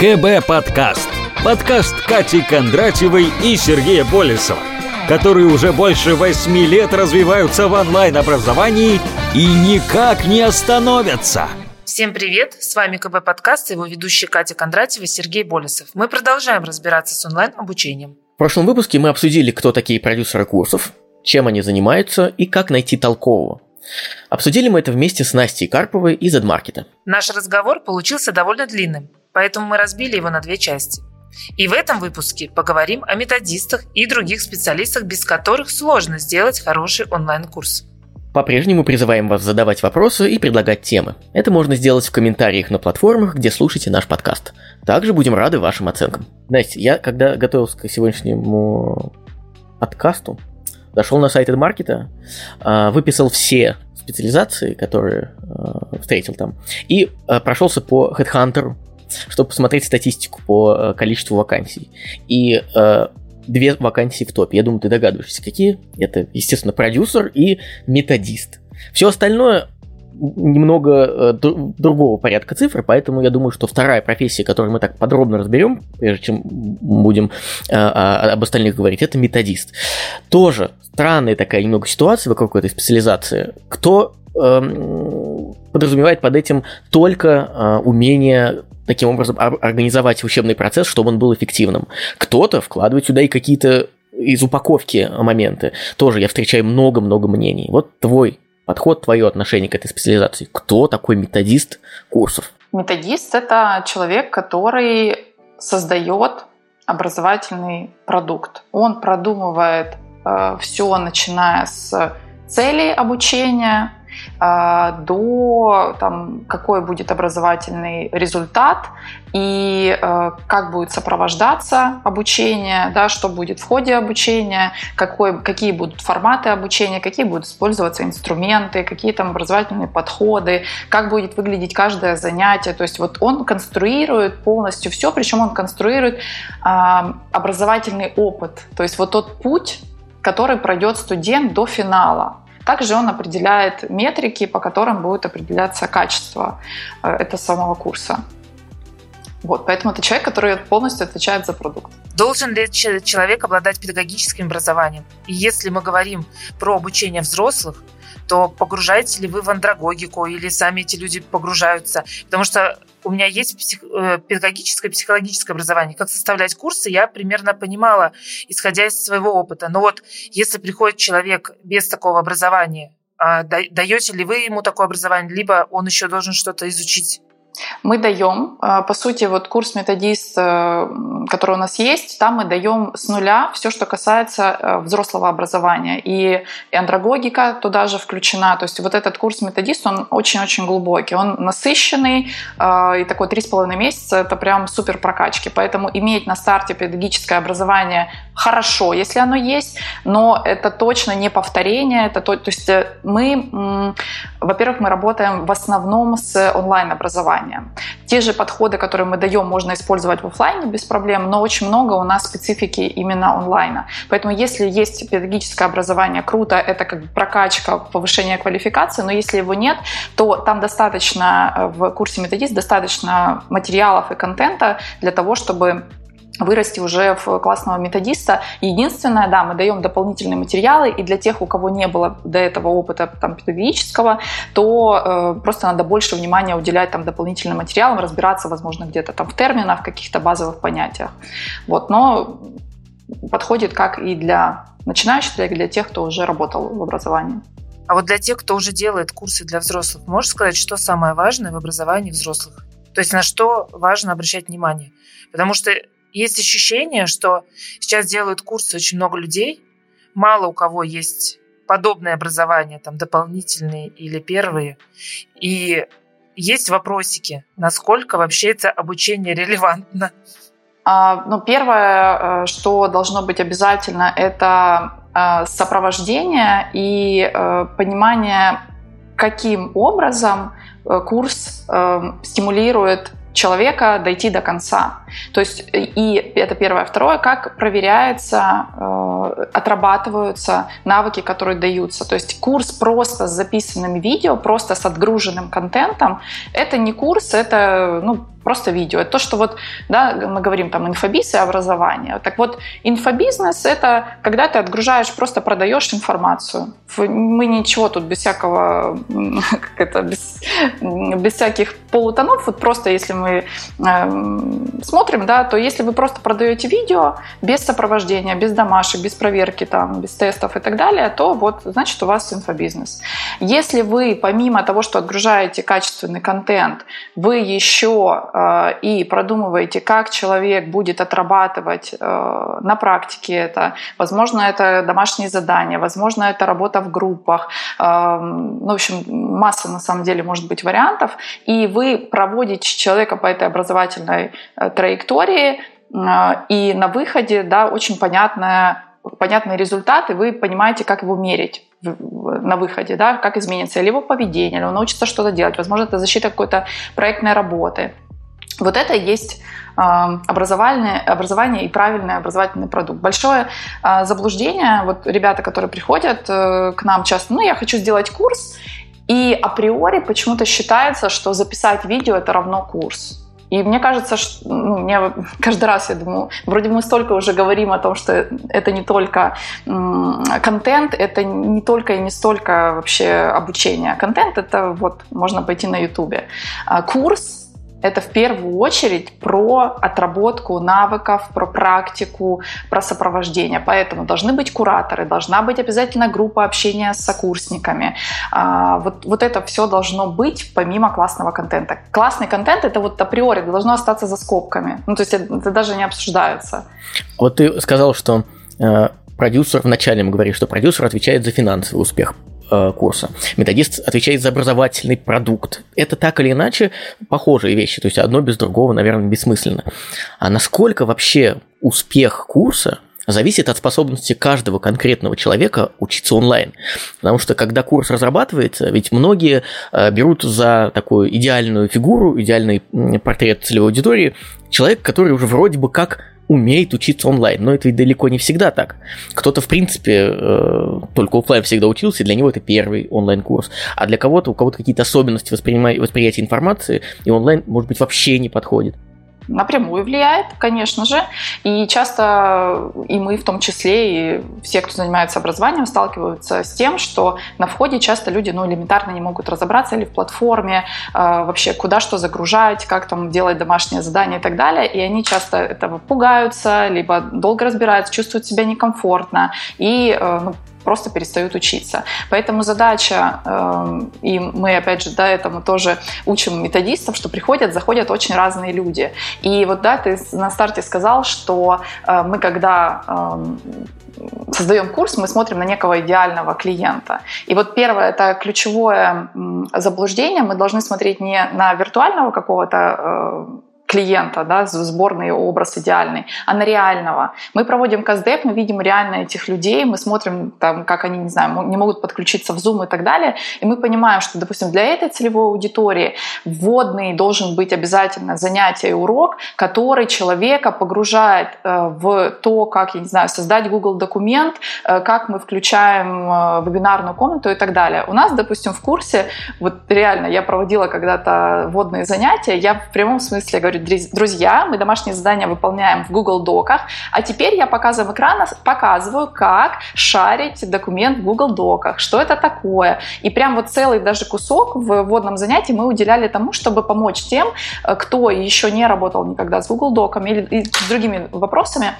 КБ Подкаст. Подкаст Кати Кондратьевой и Сергея Болесова, которые уже больше восьми лет развиваются в онлайн-образовании и никак не остановятся. Всем привет! С вами КБ Подкаст и его ведущие Катя Кондратьева и Сергей Болесов. Мы продолжаем разбираться с онлайн-обучением. В прошлом выпуске мы обсудили, кто такие продюсеры курсов, чем они занимаются и как найти толкового. Обсудили мы это вместе с Настей Карповой из AdMarket. Наш разговор получился довольно длинным, поэтому мы разбили его на две части. И в этом выпуске поговорим о методистах и других специалистах, без которых сложно сделать хороший онлайн-курс. По-прежнему призываем вас задавать вопросы и предлагать темы. Это можно сделать в комментариях на платформах, где слушаете наш подкаст. Также будем рады вашим оценкам. Настя, я когда готовился к сегодняшнему подкасту, зашел на сайт AdMarket, а, выписал все специализации, которые а, встретил там, и а, прошелся по Headhunter, чтобы посмотреть статистику по э, количеству вакансий. И э, две вакансии в топе. Я думаю, ты догадываешься, какие. Это, естественно, продюсер и методист. Все остальное немного э, другого порядка цифр, поэтому я думаю, что вторая профессия, которую мы так подробно разберем, прежде чем будем э, об остальных говорить, это методист. Тоже странная такая немного ситуация вокруг этой специализации. Кто э, подразумевает под этим только э, умение таким образом организовать учебный процесс, чтобы он был эффективным. Кто-то вкладывает сюда и какие-то из упаковки моменты. Тоже я встречаю много-много мнений. Вот твой подход, твое отношение к этой специализации. Кто такой методист курсов? Методист – это человек, который создает образовательный продукт. Он продумывает э, все, начиная с целей обучения, до там, какой будет образовательный результат и э, как будет сопровождаться обучение, да, что будет в ходе обучения, какой, какие будут форматы обучения, какие будут использоваться инструменты, какие там образовательные подходы, как будет выглядеть каждое занятие. То есть вот он конструирует полностью все, причем он конструирует э, образовательный опыт. То есть вот тот путь, который пройдет студент до финала. Также он определяет метрики, по которым будет определяться качество э, этого самого курса. Вот, поэтому это человек, который полностью отвечает за продукт. Должен ли человек обладать педагогическим образованием? И если мы говорим про обучение взрослых, то погружаете ли вы в андрогогику или сами эти люди погружаются? Потому что у меня есть псих, э, педагогическое, психологическое образование. Как составлять курсы, я примерно понимала, исходя из своего опыта. Но вот если приходит человек без такого образования, а даете ли вы ему такое образование, либо он еще должен что-то изучить? Мы даем, э, по сути, вот курс методист, э, который у нас есть, там мы даем с нуля все, что касается э, взрослого образования. И андрогогика туда же включена. То есть вот этот курс методист, он очень-очень глубокий, он насыщенный, и такой три с половиной месяца — это прям супер прокачки. Поэтому иметь на старте педагогическое образование хорошо, если оно есть, но это точно не повторение. Это то, то есть мы, во-первых, мы работаем в основном с онлайн-образованием. Те же подходы, которые мы даем, можно использовать в офлайне без проблем, но очень много у нас специфики именно онлайна. Поэтому если есть педагогическое образование, круто, это как прокачка, повышение квалификации, но если его нет, то там достаточно э, в курсе методист достаточно материалов и контента для того, чтобы вырасти уже в классного методиста. Единственное, да, мы даем дополнительные материалы, и для тех, у кого не было до этого опыта там, педагогического, то э, просто надо больше внимания уделять там, дополнительным материалам, разбираться, возможно, где-то там в терминах, в каких-то базовых понятиях. Вот, но подходит как и для начинающих, так и для тех, кто уже работал в образовании. А вот для тех, кто уже делает курсы для взрослых, можешь сказать, что самое важное в образовании взрослых? То есть на что важно обращать внимание? Потому что есть ощущение, что сейчас делают курсы очень много людей, мало у кого есть подобное образование, там дополнительные или первые, и есть вопросики, насколько вообще это обучение релевантно. А, ну, первое, э, что должно быть обязательно, это э, сопровождение и э, понимание, каким образом курс стимулирует человека дойти до конца. То есть и это первое. Второе, как проверяется, э, отрабатываются навыки, которые даются. То есть курс просто с записанным видео, просто с отгруженным контентом, это не курс, это ну, просто видео. Это то, что вот, да, мы говорим там инфобиз и образование. Так вот, инфобизнес – это когда ты отгружаешь, просто продаешь информацию. Мы ничего тут без всякого, как это, без, без всяких полутонов, вот просто если мы э, смотрим, да, то если вы просто продаете видео без сопровождения, без домашек, без проверки, там, без тестов и так далее, то вот, значит, у вас инфобизнес. Если вы, помимо того, что отгружаете качественный контент, вы еще и продумываете, как человек будет отрабатывать э, на практике это. Возможно, это домашние задания, возможно, это работа в группах. Э, ну, в общем, масса на самом деле может быть вариантов. И вы проводите человека по этой образовательной траектории, и на выходе да, очень понятная понятные результаты, вы понимаете, как его мерить на выходе, да, как изменится или его поведение, или он научится что-то делать. Возможно, это защита какой-то проектной работы. Вот это есть а, образование, образование и правильный образовательный продукт. Большое а, заблуждение, вот ребята, которые приходят э, к нам часто, ну, я хочу сделать курс, и априори почему-то считается, что записать видео это равно курс. И мне кажется, что ну, мне каждый раз я думаю, вроде мы столько уже говорим о том, что это не только контент, это не только и не столько вообще обучение. Контент это вот можно пойти на ютубе. А курс это в первую очередь про отработку навыков, про практику, про сопровождение. Поэтому должны быть кураторы, должна быть обязательно группа общения с сокурсниками. А, вот, вот это все должно быть помимо классного контента. Классный контент это вот априори должно остаться за скобками. Ну, то есть это, это даже не обсуждается. Вот ты сказал, что э, продюсер, вначале мы говорили, что продюсер отвечает за финансовый успех курса. Методист отвечает за образовательный продукт. Это так или иначе похожие вещи, то есть одно без другого, наверное, бессмысленно. А насколько вообще успех курса зависит от способности каждого конкретного человека учиться онлайн. Потому что когда курс разрабатывается, ведь многие э, берут за такую идеальную фигуру, идеальный портрет целевой аудитории человек, который уже вроде бы как умеет учиться онлайн. Но это ведь далеко не всегда так. Кто-то, в принципе, э, только офлайн всегда учился, и для него это первый онлайн-курс. А для кого-то, у кого-то какие-то особенности восприятия информации, и онлайн, может быть, вообще не подходит напрямую влияет, конечно же. И часто и мы в том числе, и все, кто занимается образованием, сталкиваются с тем, что на входе часто люди ну, элементарно не могут разобраться или в платформе, э, вообще куда что загружать, как там делать домашнее задание и так далее. И они часто этого пугаются, либо долго разбираются, чувствуют себя некомфортно и э, ну, просто перестают учиться. Поэтому задача, эм, и мы опять же да, этому тоже учим методистов, что приходят, заходят очень разные люди. И вот да, ты на старте сказал, что э, мы когда эм, создаем курс, мы смотрим на некого идеального клиента. И вот первое, это ключевое заблуждение, мы должны смотреть не на виртуального какого-то э, клиента, да, сборный образ идеальный, а на реального. Мы проводим каздеп, мы видим реально этих людей, мы смотрим, там, как они, не знаю, не могут подключиться в Zoom и так далее, и мы понимаем, что, допустим, для этой целевой аудитории вводный должен быть обязательно занятие и урок, который человека погружает э, в то, как, я не знаю, создать Google документ, э, как мы включаем э, вебинарную комнату и так далее. У нас, допустим, в курсе, вот реально, я проводила когда-то вводные занятия, я в прямом смысле говорю, друзья, мы домашние задания выполняем в Google Доках, а теперь я показываю экран, показываю, как шарить документ в Google Доках, что это такое. И прям вот целый даже кусок в вводном занятии мы уделяли тому, чтобы помочь тем, э, кто еще не работал никогда с Google Доками или с другими вопросами,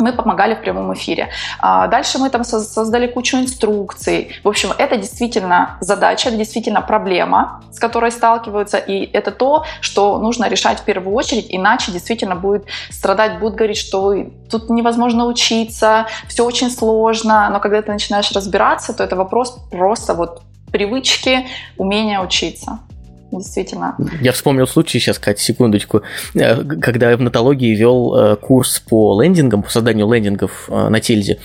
мы помогали в прямом эфире. А, дальше мы там создали кучу инструкций. В общем, это действительно задача, это действительно проблема, с которой сталкиваются, и это то, что нужно решать в первую очередь, иначе действительно будет страдать, будут говорить, что тут невозможно учиться, все очень сложно, но когда ты начинаешь разбираться, то это вопрос просто вот привычки, умения учиться действительно. Я вспомнил случай сейчас, Катя, секундочку, э, когда я в натологии вел э, курс по лендингам, по созданию лендингов э, на Тильде.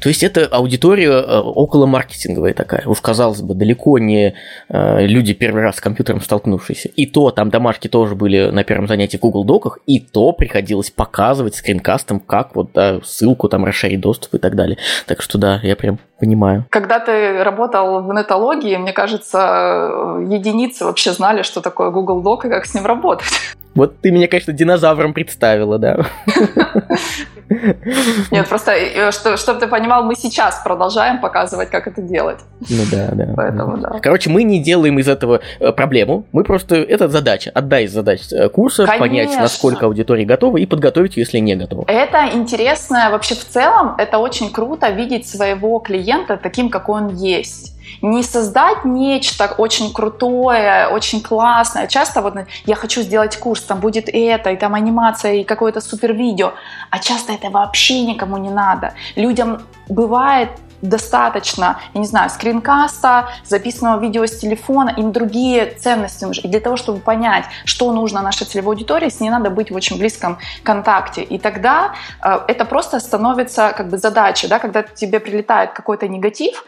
То есть это аудитория около маркетинговая такая. Уж казалось бы, далеко не люди первый раз с компьютером столкнувшиеся. И то там домашки тоже были на первом занятии в Google Доках, и то приходилось показывать скринкастом, как вот да, ссылку там расширить доступ и так далее. Так что да, я прям понимаю. Когда ты работал в нетологии, мне кажется, единицы вообще знали, что такое Google Doc и как с ним работать. Вот ты меня, конечно, динозавром представила, да. Нет, просто, э, чтобы ты понимал, мы сейчас продолжаем показывать, как это делать. Ну да, да. Поэтому, да. Короче, мы не делаем из этого э, проблему, мы просто, это задача, одна из задач э, курса, Конечно. понять, насколько аудитория готова и подготовить если не готова. Это интересно, вообще в целом, это очень круто видеть своего клиента таким, как он есть не создать нечто очень крутое, очень классное. Часто вот я хочу сделать курс, там будет это, и там анимация, и какое-то супер видео. А часто это вообще никому не надо. Людям бывает достаточно, я не знаю, скринкаста, записанного видео с телефона, им другие ценности нужны. И для того, чтобы понять, что нужно нашей целевой аудитории, с ней надо быть в очень близком контакте. И тогда э, это просто становится как бы задачей, да, когда тебе прилетает какой-то негатив,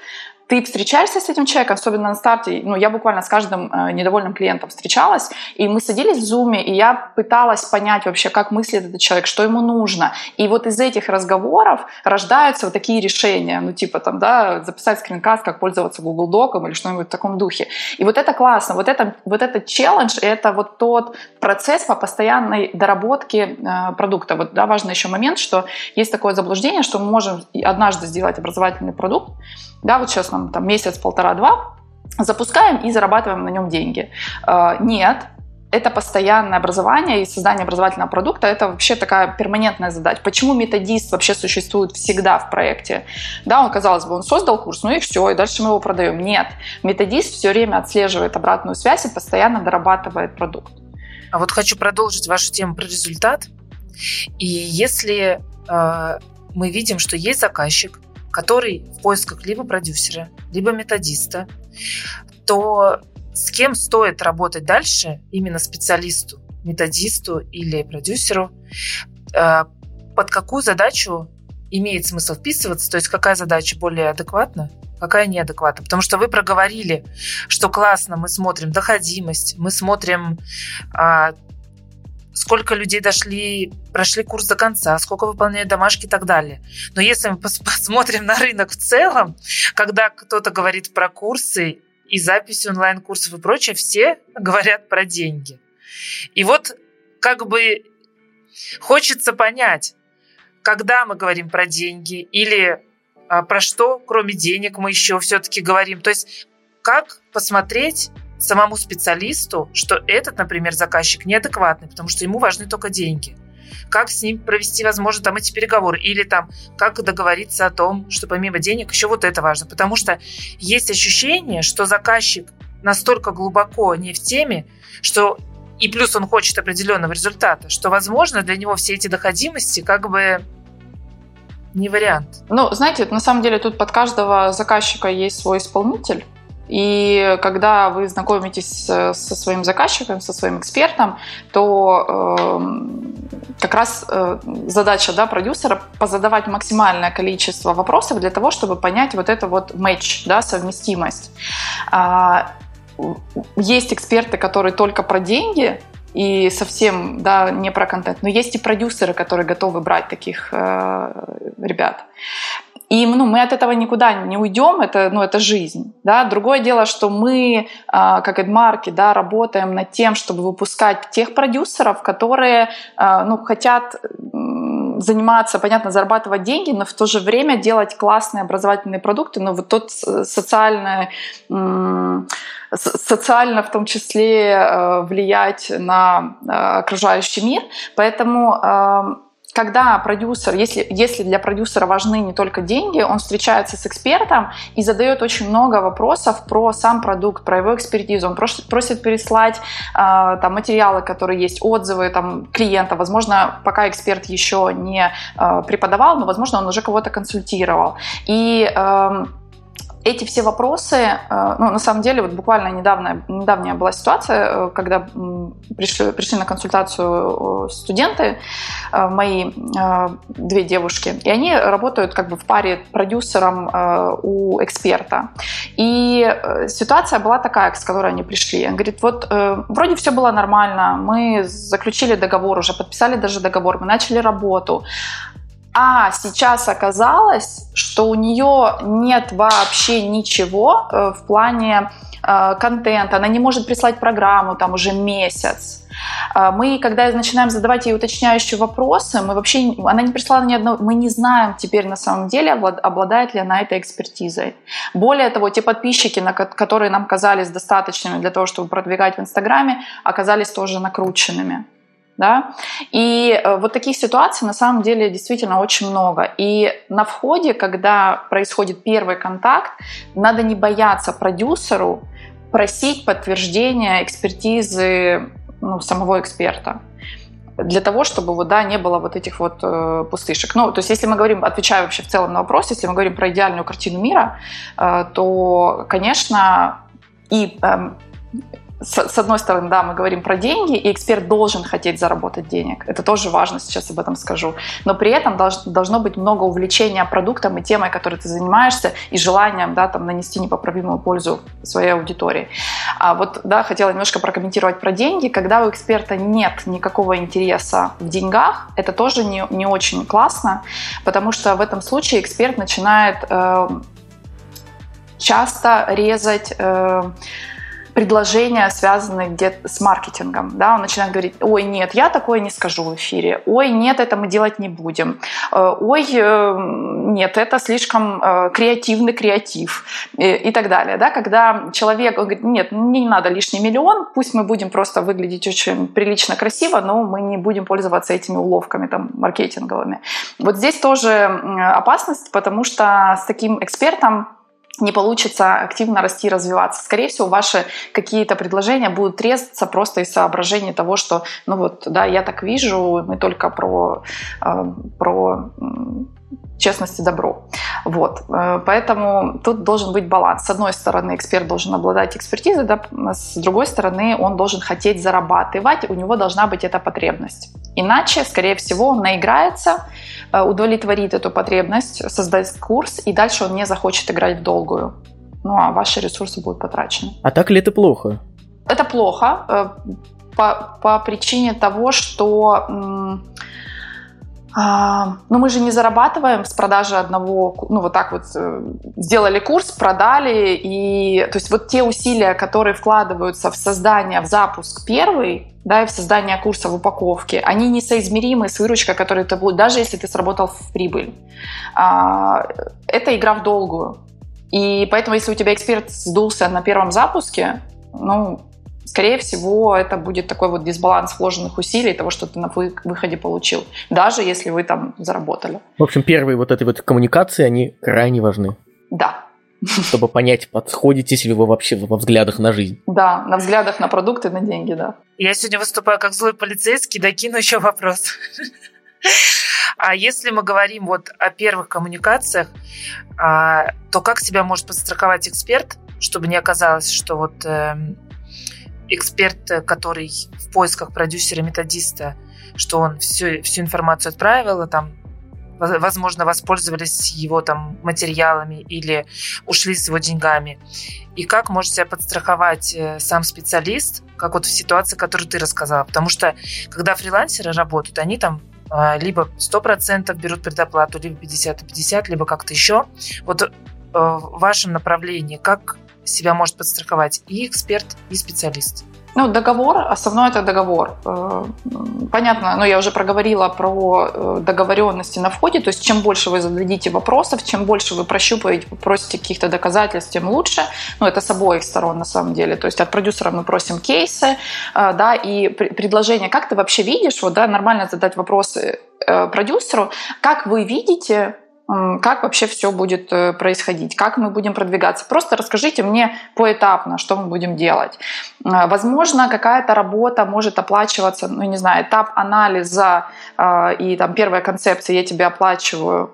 ты встречаешься с этим человеком, особенно на старте, ну, я буквально с каждым э, недовольным клиентом встречалась, и мы садились в зуме, и я пыталась понять вообще, как мыслит этот человек, что ему нужно. И вот из этих разговоров рождаются вот такие решения, ну, типа там, да, записать скринкаст, как пользоваться Google Доком или что-нибудь в таком духе. И вот это классно, вот это, вот этот челлендж, это вот тот процесс по постоянной доработке э, продукта. Вот, да, важный еще момент, что есть такое заблуждение, что мы можем однажды сделать образовательный продукт, да, вот сейчас нам там месяц, полтора-два, запускаем и зарабатываем на нем деньги. Э, нет, это постоянное образование и создание образовательного продукта – это вообще такая перманентная задача. Почему методист вообще существует всегда в проекте? Да, он, казалось бы, он создал курс, ну и все, и дальше мы его продаем. Нет, методист все время отслеживает обратную связь и постоянно дорабатывает продукт. А вот хочу продолжить вашу тему про результат. И если э, мы видим, что есть заказчик, который в поисках либо продюсера, либо методиста, то с кем стоит работать дальше именно специалисту, методисту или продюсеру, э, под какую задачу имеет смысл вписываться, то есть какая задача более адекватна, какая неадекватна. Потому что вы проговорили, что классно, мы смотрим доходимость, мы смотрим а, сколько людей дошли, прошли курс до конца, сколько выполняют домашки и так далее. Но если мы посмотрим на рынок в целом, когда кто-то говорит про курсы и записи онлайн-курсов и прочее, все говорят про деньги. И вот как бы хочется понять, когда мы говорим про деньги или а, про что, кроме денег, мы еще все-таки говорим. То есть как посмотреть самому специалисту, что этот, например, заказчик неадекватный, потому что ему важны только деньги. Как с ним провести, возможно, там эти переговоры, или там как договориться о том, что помимо денег еще вот это важно. Потому что есть ощущение, что заказчик настолько глубоко не в теме, что и плюс он хочет определенного результата, что, возможно, для него все эти доходимости как бы не вариант. Ну, знаете, на самом деле тут под каждого заказчика есть свой исполнитель. И когда вы знакомитесь со своим заказчиком, со своим экспертом, то э, как раз э, задача да, продюсера позадавать максимальное количество вопросов для того, чтобы понять вот это вот матч, да, совместимость. А, есть эксперты, которые только про деньги, и совсем да, не про контент. Но есть и продюсеры, которые готовы брать таких э, ребят. И ну, мы от этого никуда не уйдем, это, ну, это жизнь. Да? Другое дело, что мы, а, как Эдмарки, да, работаем над тем, чтобы выпускать тех продюсеров, которые а, ну, хотят заниматься, понятно, зарабатывать деньги, но в то же время делать классные образовательные продукты, но вот тот социальный социально в том числе э, влиять на э, окружающий мир. Поэтому когда продюсер, если, если для продюсера важны не только деньги, он встречается с экспертом и задает очень много вопросов про сам продукт, про его экспертизу. Он просит, просит переслать э, там, материалы, которые есть, отзывы там, клиента. Возможно, пока эксперт еще не э, преподавал, но, возможно, он уже кого-то консультировал. И э, эти все вопросы, э, ну, на самом деле, вот буквально недавно, недавняя была ситуация, э, когда пришли, пришли на консультацию студенты, э, мои две девушки, и они работают как бы в паре продюсером у эксперта. И ситуация была такая, с которой они пришли. Он говорит, вот вроде все было нормально, мы заключили договор уже, подписали даже договор, мы начали работу, А сейчас оказалось, что у нее нет вообще ничего э, в плане э, контента, она не может прислать программу там уже месяц. Э, мы, когда начинаем задавать ей уточняющие вопросы, мы вообще, она не прислала ни одного, мы не знаем теперь на самом деле, обладает ли она этой экспертизой. Более того, те подписчики, которые нам казались достаточными для того, чтобы продвигать в Инстаграме, оказались тоже накрученными да, и э, вот таких ситуаций на самом деле действительно очень много. И на входе, когда происходит первый контакт, надо не бояться продюсеру просить подтверждения экспертизы ну, самого эксперта для того, чтобы вот, да, не было вот этих вот э, пустышек. Ну, то есть, если мы говорим, отвечая вообще в целом на вопрос, если мы говорим про идеальную картину мира, э, то, конечно, и э, с одной стороны, да, мы говорим про деньги, и эксперт должен хотеть заработать денег. Это тоже важно, сейчас об этом скажу. Но при этом должно быть много увлечения продуктом и темой, которой ты занимаешься, и желанием да, там, нанести непоправимую пользу своей аудитории. А вот, да, хотела немножко прокомментировать про деньги. Когда у эксперта нет никакого интереса в деньгах, это тоже не, не очень классно, потому что в этом случае эксперт начинает э, часто резать э, предложения, связанные где-то с маркетингом. Да? Он начинает говорить, ой, нет, я такое не скажу в эфире. Ой, нет, это мы делать не будем. Э, ой, э, нет, это слишком э, креативный креатив и так далее. Да? Когда человек говорит, нет, мне не надо лишний миллион, пусть мы будем просто выглядеть очень прилично, красиво, но мы не будем пользоваться этими уловками там, маркетинговыми. Вот здесь тоже опасность, потому что с таким экспертом не получится активно расти и развиваться. Скорее всего, ваши какие-то предложения будут резаться просто из соображения того, что, ну вот, да, я так вижу, мы только про, э, про честность и добро. Вот. Э, поэтому тут должен быть баланс. С одной стороны, эксперт должен обладать экспертизой, да, с другой стороны, он должен хотеть зарабатывать, у него должна быть эта потребность. Иначе, скорее всего, он наиграется, э, удовлетворит эту потребность, создаст курс, и дальше он не захочет играть в долгую. Ну а ваши ресурсы будут потрачены. А так ли это плохо? Это плохо э, по, по причине того, что а, но мы же не зарабатываем с продажи одного, ну вот так вот э, сделали курс, продали, и то есть вот те усилия, которые вкладываются в создание, в запуск первый, да, и в создание курса в упаковке, они несоизмеримы с выручкой, которая ты будет, даже если ты сработал в прибыль. А, это игра в долгую. И поэтому, если у тебя эксперт сдулся на первом запуске, ну, скорее всего, это будет такой вот дисбаланс вложенных усилий, того, что ты на выходе получил, даже если вы там заработали. В общем, первые вот эти вот коммуникации, они крайне важны. Да. Чтобы понять, подходите ли вы вообще во взглядах на жизнь. Да, на взглядах на продукты, на деньги, да. Я сегодня выступаю как злой полицейский, докину еще вопрос. А если мы говорим вот о первых коммуникациях, а, то как себя может подстраховать эксперт, чтобы не оказалось, что вот эм, эксперт, который в поисках продюсера-методиста, что он всю, всю информацию отправил, там, возможно, воспользовались его там материалами или ушли с его деньгами. И как может себя подстраховать э, сам специалист, как вот в ситуации, которую ты рассказала. Потому что когда фрилансеры работают, они там а, либо 100% берут предоплату, либо 50 50, либо как-то еще. Вот э, в вашем направлении, как себя может подстраховать и эксперт, и специалист. Ну, договор, основной это договор. Э, понятно, но я уже проговорила про э, договоренности на входе, то есть чем больше вы зададите вопросов, чем больше вы прощупаете, просите каких-то доказательств, тем лучше. Ну, это с обоих сторон на самом деле. То есть от продюсера мы просим кейсы, э, да, и предложение, как ты вообще видишь, вот, да, нормально задать вопросы продюсеру, как вы видите как вообще все будет э, происходить, как мы будем продвигаться. Просто расскажите мне поэтапно, что мы будем делать. Э, возможно, какая-то работа может оплачиваться, ну, не знаю, этап анализа э, и там первая концепция, я тебе оплачиваю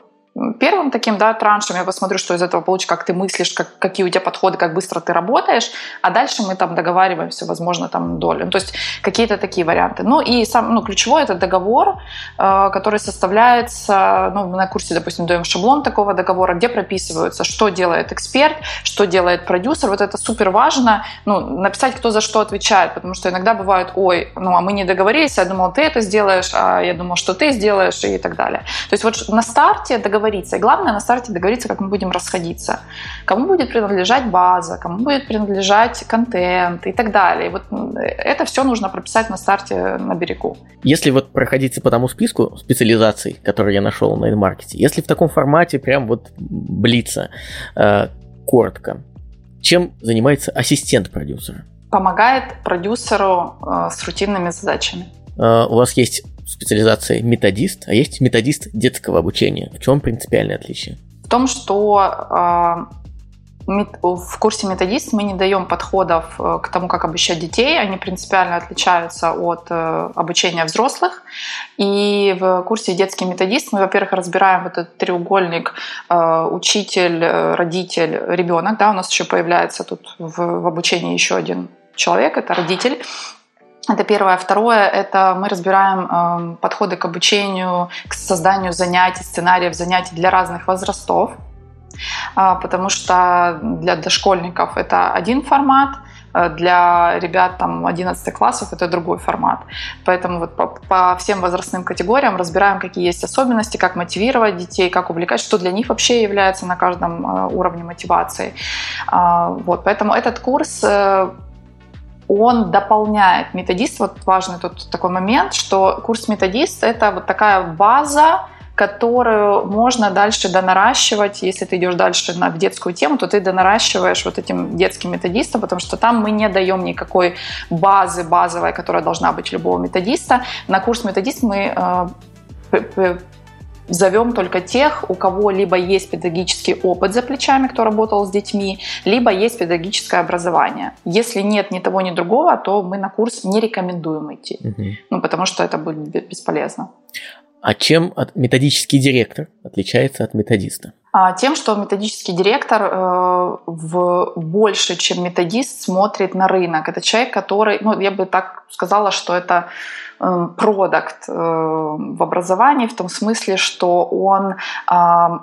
первым таким да, траншем, я посмотрю, что из этого получится, как ты мыслишь, как, какие у тебя подходы, как быстро ты работаешь, а дальше мы там договариваемся, возможно, там долю. Ну, то есть какие-то такие варианты. Ну и сам, ну, ключевой это договор, э, который составляется, ну, на курсе, допустим, даем шаблон такого договора, где прописываются, что делает эксперт, что делает продюсер. Вот это супер важно, ну, написать, кто за что отвечает, потому что иногда бывает, ой, ну, а мы не договорились, я думал, ты это сделаешь, а я думал, что ты сделаешь, и так далее. То есть вот на старте договориться, и главное на старте договориться, как мы будем расходиться. Кому будет принадлежать база, кому будет принадлежать контент и так далее. Вот это все нужно прописать на старте на берегу. Если вот проходиться по тому списку специализаций, которые я нашел на инмаркете, если в таком формате прям вот блица, э, коротко, чем занимается ассистент продюсера? Помогает продюсеру э, с рутинными задачами. Э, у вас есть специализация методист, а есть методист детского обучения. В чем принципиальное отличие? В том, что э, в курсе методист мы не даем подходов э, к тому, как обучать детей. Они принципиально отличаются от э, обучения взрослых. И в курсе детский методист мы, во-первых, разбираем вот этот треугольник э, учитель, родитель, ребенок. Да, у нас еще появляется тут в обучении еще один человек, это родитель. Это первое. Второе – это мы разбираем э, подходы к обучению, к созданию занятий, сценариев занятий для разных возрастов. Э, потому что для дошкольников это один формат, э, для ребят там 11 классов это другой формат. Поэтому вот по, по всем возрастным категориям разбираем, какие есть особенности, как мотивировать детей, как увлекать, что для них вообще является на каждом э, уровне мотивации. Э, вот, поэтому этот курс он дополняет методист. Вот важный тут такой момент, что курс методист — это вот такая база, которую можно дальше донаращивать. Если ты идешь дальше на, в детскую тему, то ты донаращиваешь вот этим детским методистом, потому что там мы не даем никакой базы базовой, которая должна быть у любого методиста. На курс методист мы э, зовем только тех, у кого либо есть педагогический опыт за плечами, кто работал с детьми, либо есть педагогическое образование. Если нет ни того, ни другого, то мы на курс не рекомендуем идти, угу. ну, потому что это будет бесполезно. А чем методический директор отличается от методиста? А, тем, что методический директор э, в больше, чем методист, смотрит на рынок. Это человек, который, ну, я бы так сказала, что это продукт э, в образовании в том смысле, что он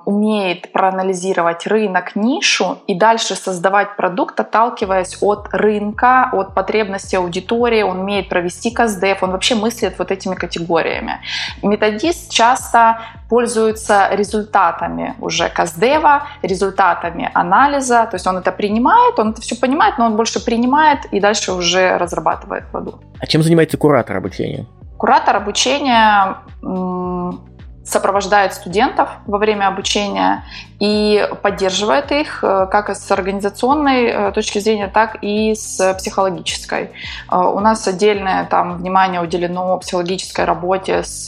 умеет проанализировать рынок, нишу и дальше создавать продукт, отталкиваясь от рынка, от потребностей аудитории, он умеет провести КСДФ, он вообще мыслит вот этими категориями. Методист часто пользуется результатами уже КСДева, результатами анализа, то есть он это принимает, он это все понимает, но он больше принимает и дальше уже разрабатывает продукт. А чем занимается куратор обучения? Куратор обучения сопровождает студентов во время обучения и поддерживает их э, как с организационной э, точки зрения, так и с психологической. Э, у нас отдельное там внимание уделено психологической работе с,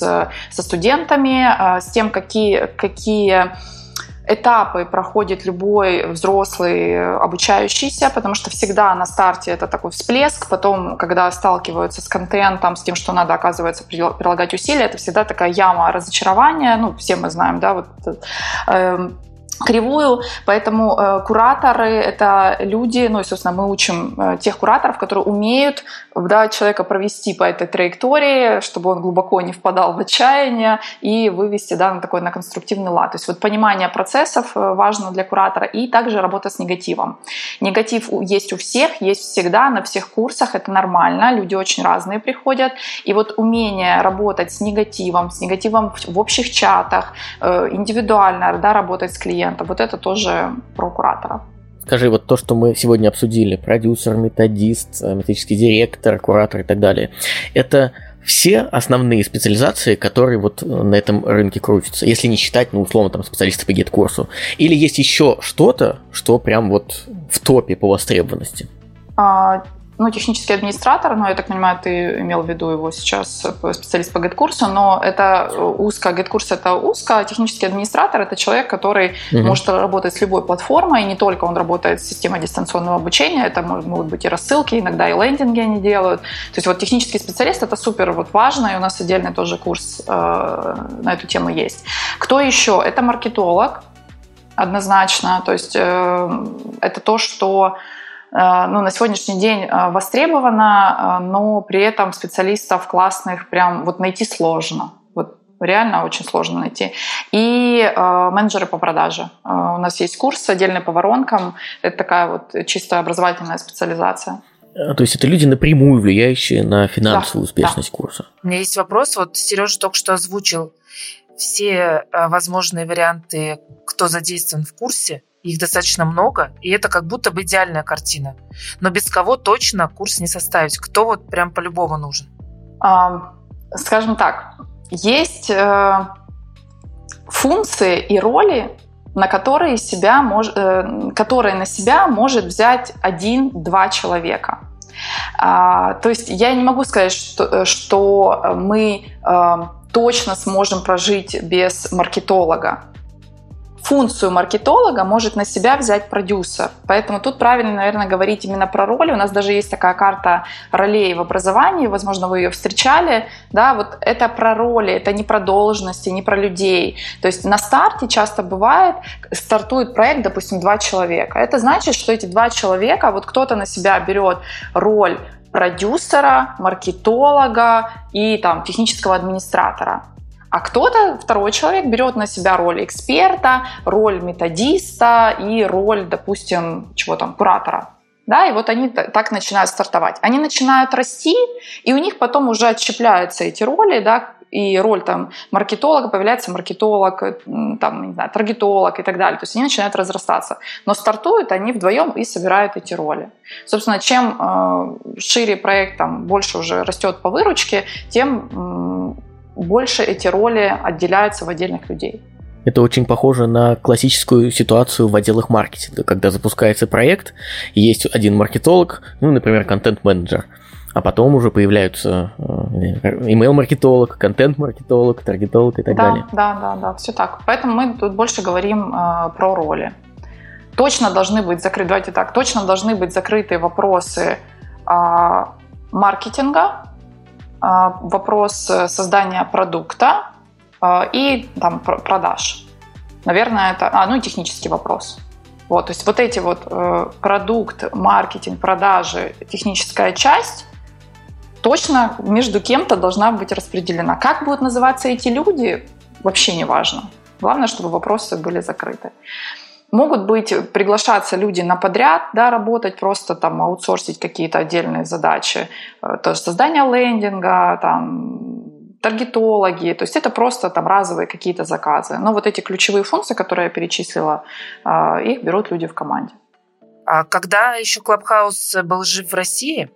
со студентами, с тем, какие, какие этапы проходит любой взрослый обучающийся, потому что всегда на старте это такой всплеск, потом, когда сталкиваются с контентом, с тем, что надо, оказывается, прилагать усилия, это всегда такая яма разочарования, ну, все мы знаем, да, вот э, кривую, поэтому э, кураторы — это люди, ну и, собственно, мы учим э, тех кураторов, которые умеют да, человека провести по этой траектории, чтобы он глубоко не впадал в отчаяние и вывести да, на такой на конструктивный лад. То есть вот понимание процессов э, важно для куратора и также работа с негативом. Негатив есть у всех, есть всегда, на всех курсах, это нормально, люди очень разные приходят, и вот умение работать с негативом, с негативом в общих чатах, э, индивидуально да, работать с клиентом, клиента. Вот это тоже про куратора. Скажи, вот то, что мы сегодня обсудили, продюсер, методист, э, методический директор, куратор и так далее, это все основные специализации, которые вот э, на этом рынке крутятся, если не считать, ну, условно, там, специалисты по GetCourse у. Или есть еще что-то, что прям вот в топе по востребованности? Ну, технический администратор, но я так понимаю, ты имел в виду его сейчас, э, специалист по GetCourse у, но это э, узко, GetCourse это узко, а технический администратор это человек, который угу. может работать с любой платформой, и не только он работает с системой дистанционного обучения, это могут быть и рассылки, иногда и лендинги они делают. То есть вот технический специалист это супер вот важно, и у нас отдельный тоже курс э, на эту тему есть. Кто еще? Это маркетолог, однозначно, то есть э, это то, что ну, на сегодняшний день э, востребовано, э, но при этом специалистов классных прям вот найти сложно. Вот реально очень сложно найти. И э, менеджеры по продаже. Э, у нас есть курс отдельный по воронкам. Это такая вот чисто образовательная специализация. То есть это люди напрямую влияющие на финансовую да, успешность да. курса. У меня есть вопрос. Вот Сережа только что озвучил все возможные варианты, кто задействован в курсе. Их достаточно много, и это как будто бы идеальная картина. Но без кого точно курс не составить? Кто вот прям по-любому нужен? А, скажем так, есть э, функции и роли, на которые, себя мож, э, которые на себя может взять один-два человека. А, то есть я не могу сказать, что, что мы э, точно сможем прожить без маркетолога функцию маркетолога может на себя взять продюсер. Поэтому тут правильно, наверное, говорить именно про роли. У нас даже есть такая карта ролей в образовании, возможно, вы ее встречали. Да, вот это про роли, это не про должности, не про людей. То есть на старте часто бывает, стартует проект, допустим, два человека. Это значит, что эти два человека, вот кто-то на себя берет роль продюсера, маркетолога и там технического администратора. А кто-то, второй человек, берет на себя роль эксперта, роль методиста и роль, допустим, чего там, куратора. Да, и вот они так начинают стартовать. Они начинают расти, и у них потом уже отщепляются эти роли, да, и роль там маркетолога появляется маркетолог, там, не знаю, таргетолог и так далее. То есть они начинают разрастаться. Но стартуют они вдвоем и собирают эти роли. Собственно, чем э, шире проект, там, больше уже растет по выручке, тем больше эти роли отделяются в отдельных людей. Это очень похоже на классическую ситуацию в отделах маркетинга, когда запускается проект, есть один маркетолог, ну, например, контент-менеджер, а потом уже появляются email-маркетолог, э, контент-маркетолог, таргетолог и так да, далее. Да, да, да, все так. Поэтому мы тут больше говорим э, про роли. Точно должны быть закрыты, давайте так, точно должны быть закрыты вопросы э, маркетинга, вопрос э, создания продукта а, и там, продаж. Наверное, это... А, ну и технический вопрос. Вот, то есть вот эти вот э, продукт, маркетинг, продажи, техническая часть точно между кем-то должна быть распределена. Как будут называться эти люди, вообще не важно. Главное, чтобы вопросы были закрыты. Могут быть приглашаться люди на подряд, да, работать, просто там аутсорсить какие-то отдельные задачи. Э, то есть создание лендинга, там, таргетологи, то есть это просто там разовые какие-то заказы. Но вот эти ключевые функции, которые я перечислила, э, их берут люди в команде. А когда еще Клабхаус был жив в России,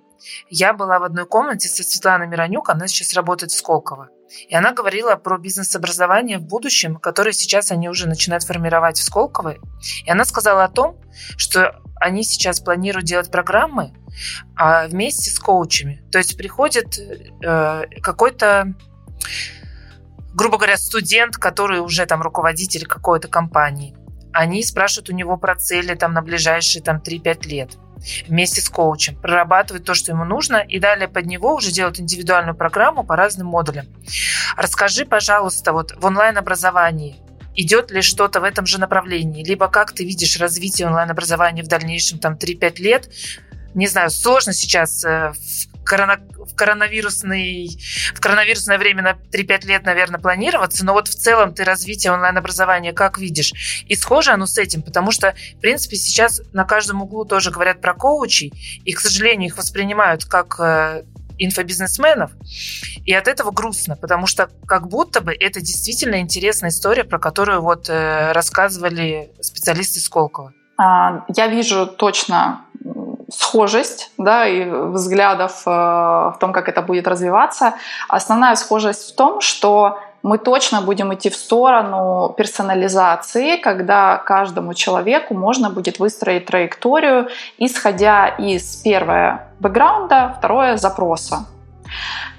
я была в одной комнате со Светланой Миронюк, она сейчас работает в Сколково. И она говорила про бизнес-образование в будущем, которое сейчас они уже начинают формировать в Сколково. И она сказала о том, что они сейчас планируют делать программы а, вместе с коучами. То есть приходит э, какой-то грубо говоря, студент, который уже там руководитель какой-то компании. Они спрашивают у него про цели там на ближайшие там 3-5 лет вместе с коучем, прорабатывать то, что ему нужно, и далее под него уже делать индивидуальную программу по разным модулям. Расскажи, пожалуйста, вот в онлайн-образовании идет ли что-то в этом же направлении, либо как ты видишь развитие онлайн-образования в дальнейшем, там, 3-5 лет, не знаю, сложно сейчас э, в, корона, в, коронавирусный, в коронавирусное время на 3-5 лет, наверное, планироваться, но вот в целом ты развитие онлайн-образования как видишь? И схоже оно с этим, потому что, в принципе, сейчас на каждом углу тоже говорят про коучей, и, к сожалению, их воспринимают как э, инфобизнесменов. И от этого грустно, потому что как будто бы это действительно интересная история, про которую вот э, рассказывали специалисты Сколково. А, я вижу точно схожесть да, и взглядов э, в том, как это будет развиваться. Основная схожесть в том, что мы точно будем идти в сторону персонализации, когда каждому человеку можно будет выстроить траекторию, исходя из первое бэкграунда, второе запроса.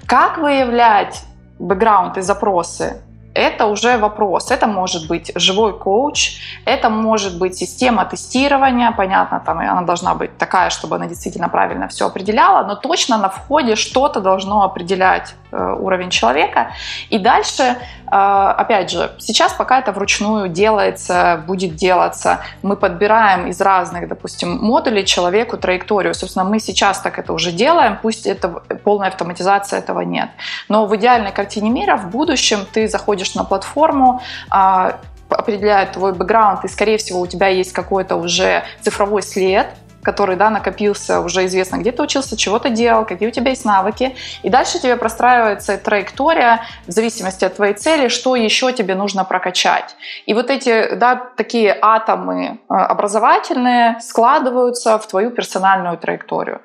Как выявлять бэкграунд и запросы? Это уже вопрос. Это может быть живой коуч, это может быть система тестирования, понятно, там она должна быть такая, чтобы она действительно правильно все определяла, но точно на входе что-то должно определять э, уровень человека. И дальше, э, опять же, сейчас пока это вручную делается, будет делаться, мы подбираем из разных, допустим, модулей человеку траекторию. Собственно, мы сейчас так это уже делаем, пусть это полная автоматизация этого нет. Но в идеальной картине мира в будущем ты заходишь заходишь на платформу, а, определяет твой бэкграунд, и, скорее всего, у тебя есть какой-то уже цифровой след, который да, накопился, уже известно, где ты учился, чего ты делал, какие у тебя есть навыки. И дальше тебе простраивается траектория в зависимости от твоей цели, что еще тебе нужно прокачать. И вот эти да, такие атомы а, образовательные складываются в твою персональную траекторию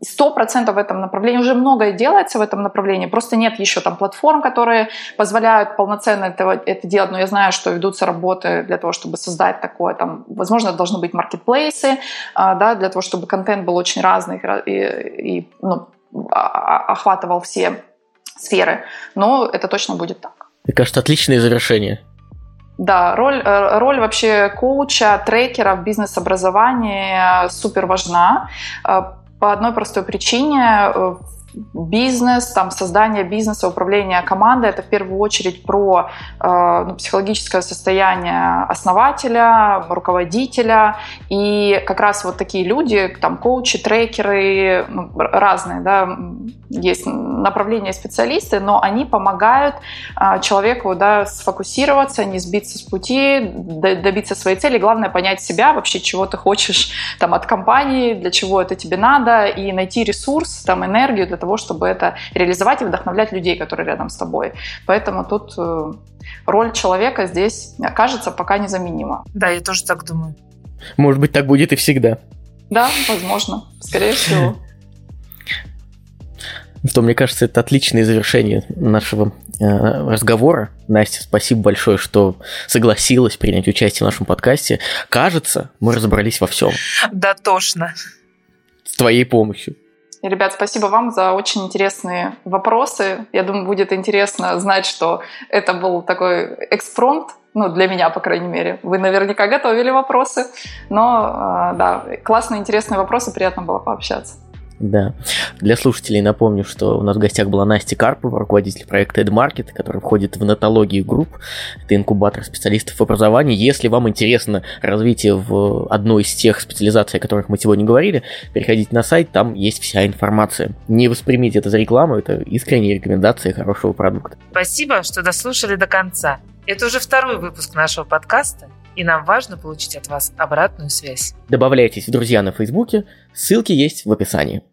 сто процентов в этом направлении. Уже многое делается в этом направлении. Просто нет еще там платформ, которые позволяют полноценно это, это делать. Но я знаю, что ведутся работы для того, чтобы создать такое. Там, возможно, должны быть маркетплейсы, а, да, для того, чтобы контент был очень разный и, и ну, а, а, охватывал все сферы. Но это точно будет так. Мне кажется, отличное завершение. Да, роль, э, роль вообще коуча, трекера в бизнес-образовании супер важна по одной простой причине э, бизнес, там, создание бизнеса, управление командой, это в первую очередь про э, ну, психологическое состояние основателя, руководителя. И как раз вот такие люди, там, коучи, трекеры, ну, разные, да, есть направления специалисты, но они помогают э, человеку да, сфокусироваться, не сбиться с пути, добиться своей цели. Главное понять себя, вообще, чего ты хочешь там, от компании, для чего это тебе надо, и найти ресурс, там, энергию для того, чтобы это реализовать и вдохновлять людей, которые рядом с тобой. Поэтому тут э, роль человека здесь, кажется, пока незаменима. Да, я тоже так думаю. Может быть, так будет и всегда. Да, возможно. Скорее всего. То, мне кажется, это отличное завершение нашего э, разговора. Настя, спасибо большое, что согласилась принять участие в нашем подкасте. Кажется, мы разобрались во всем. Да, тошно. С твоей помощью. Ребят, спасибо вам за очень интересные вопросы. Я думаю, будет интересно знать, что это был такой экспромт, ну, для меня, по крайней мере. Вы наверняка готовили вопросы, но, э, да, классные, интересные вопросы, приятно было пообщаться. Да. Для слушателей напомню, что у нас в гостях была Настя Карпова, руководитель проекта EdMarket, который входит в нотологию групп. Это инкубатор специалистов в образовании. Если вам интересно развитие в одной из тех специализаций, о которых мы сегодня говорили, переходите на сайт, там есть вся информация. Не воспримите это за рекламу, это искренняя рекомендация хорошего продукта. Спасибо, что дослушали до конца. Это уже второй выпуск нашего подкаста, и нам важно получить от вас обратную связь. Добавляйтесь в друзья на Фейсбуке, ссылки есть в описании.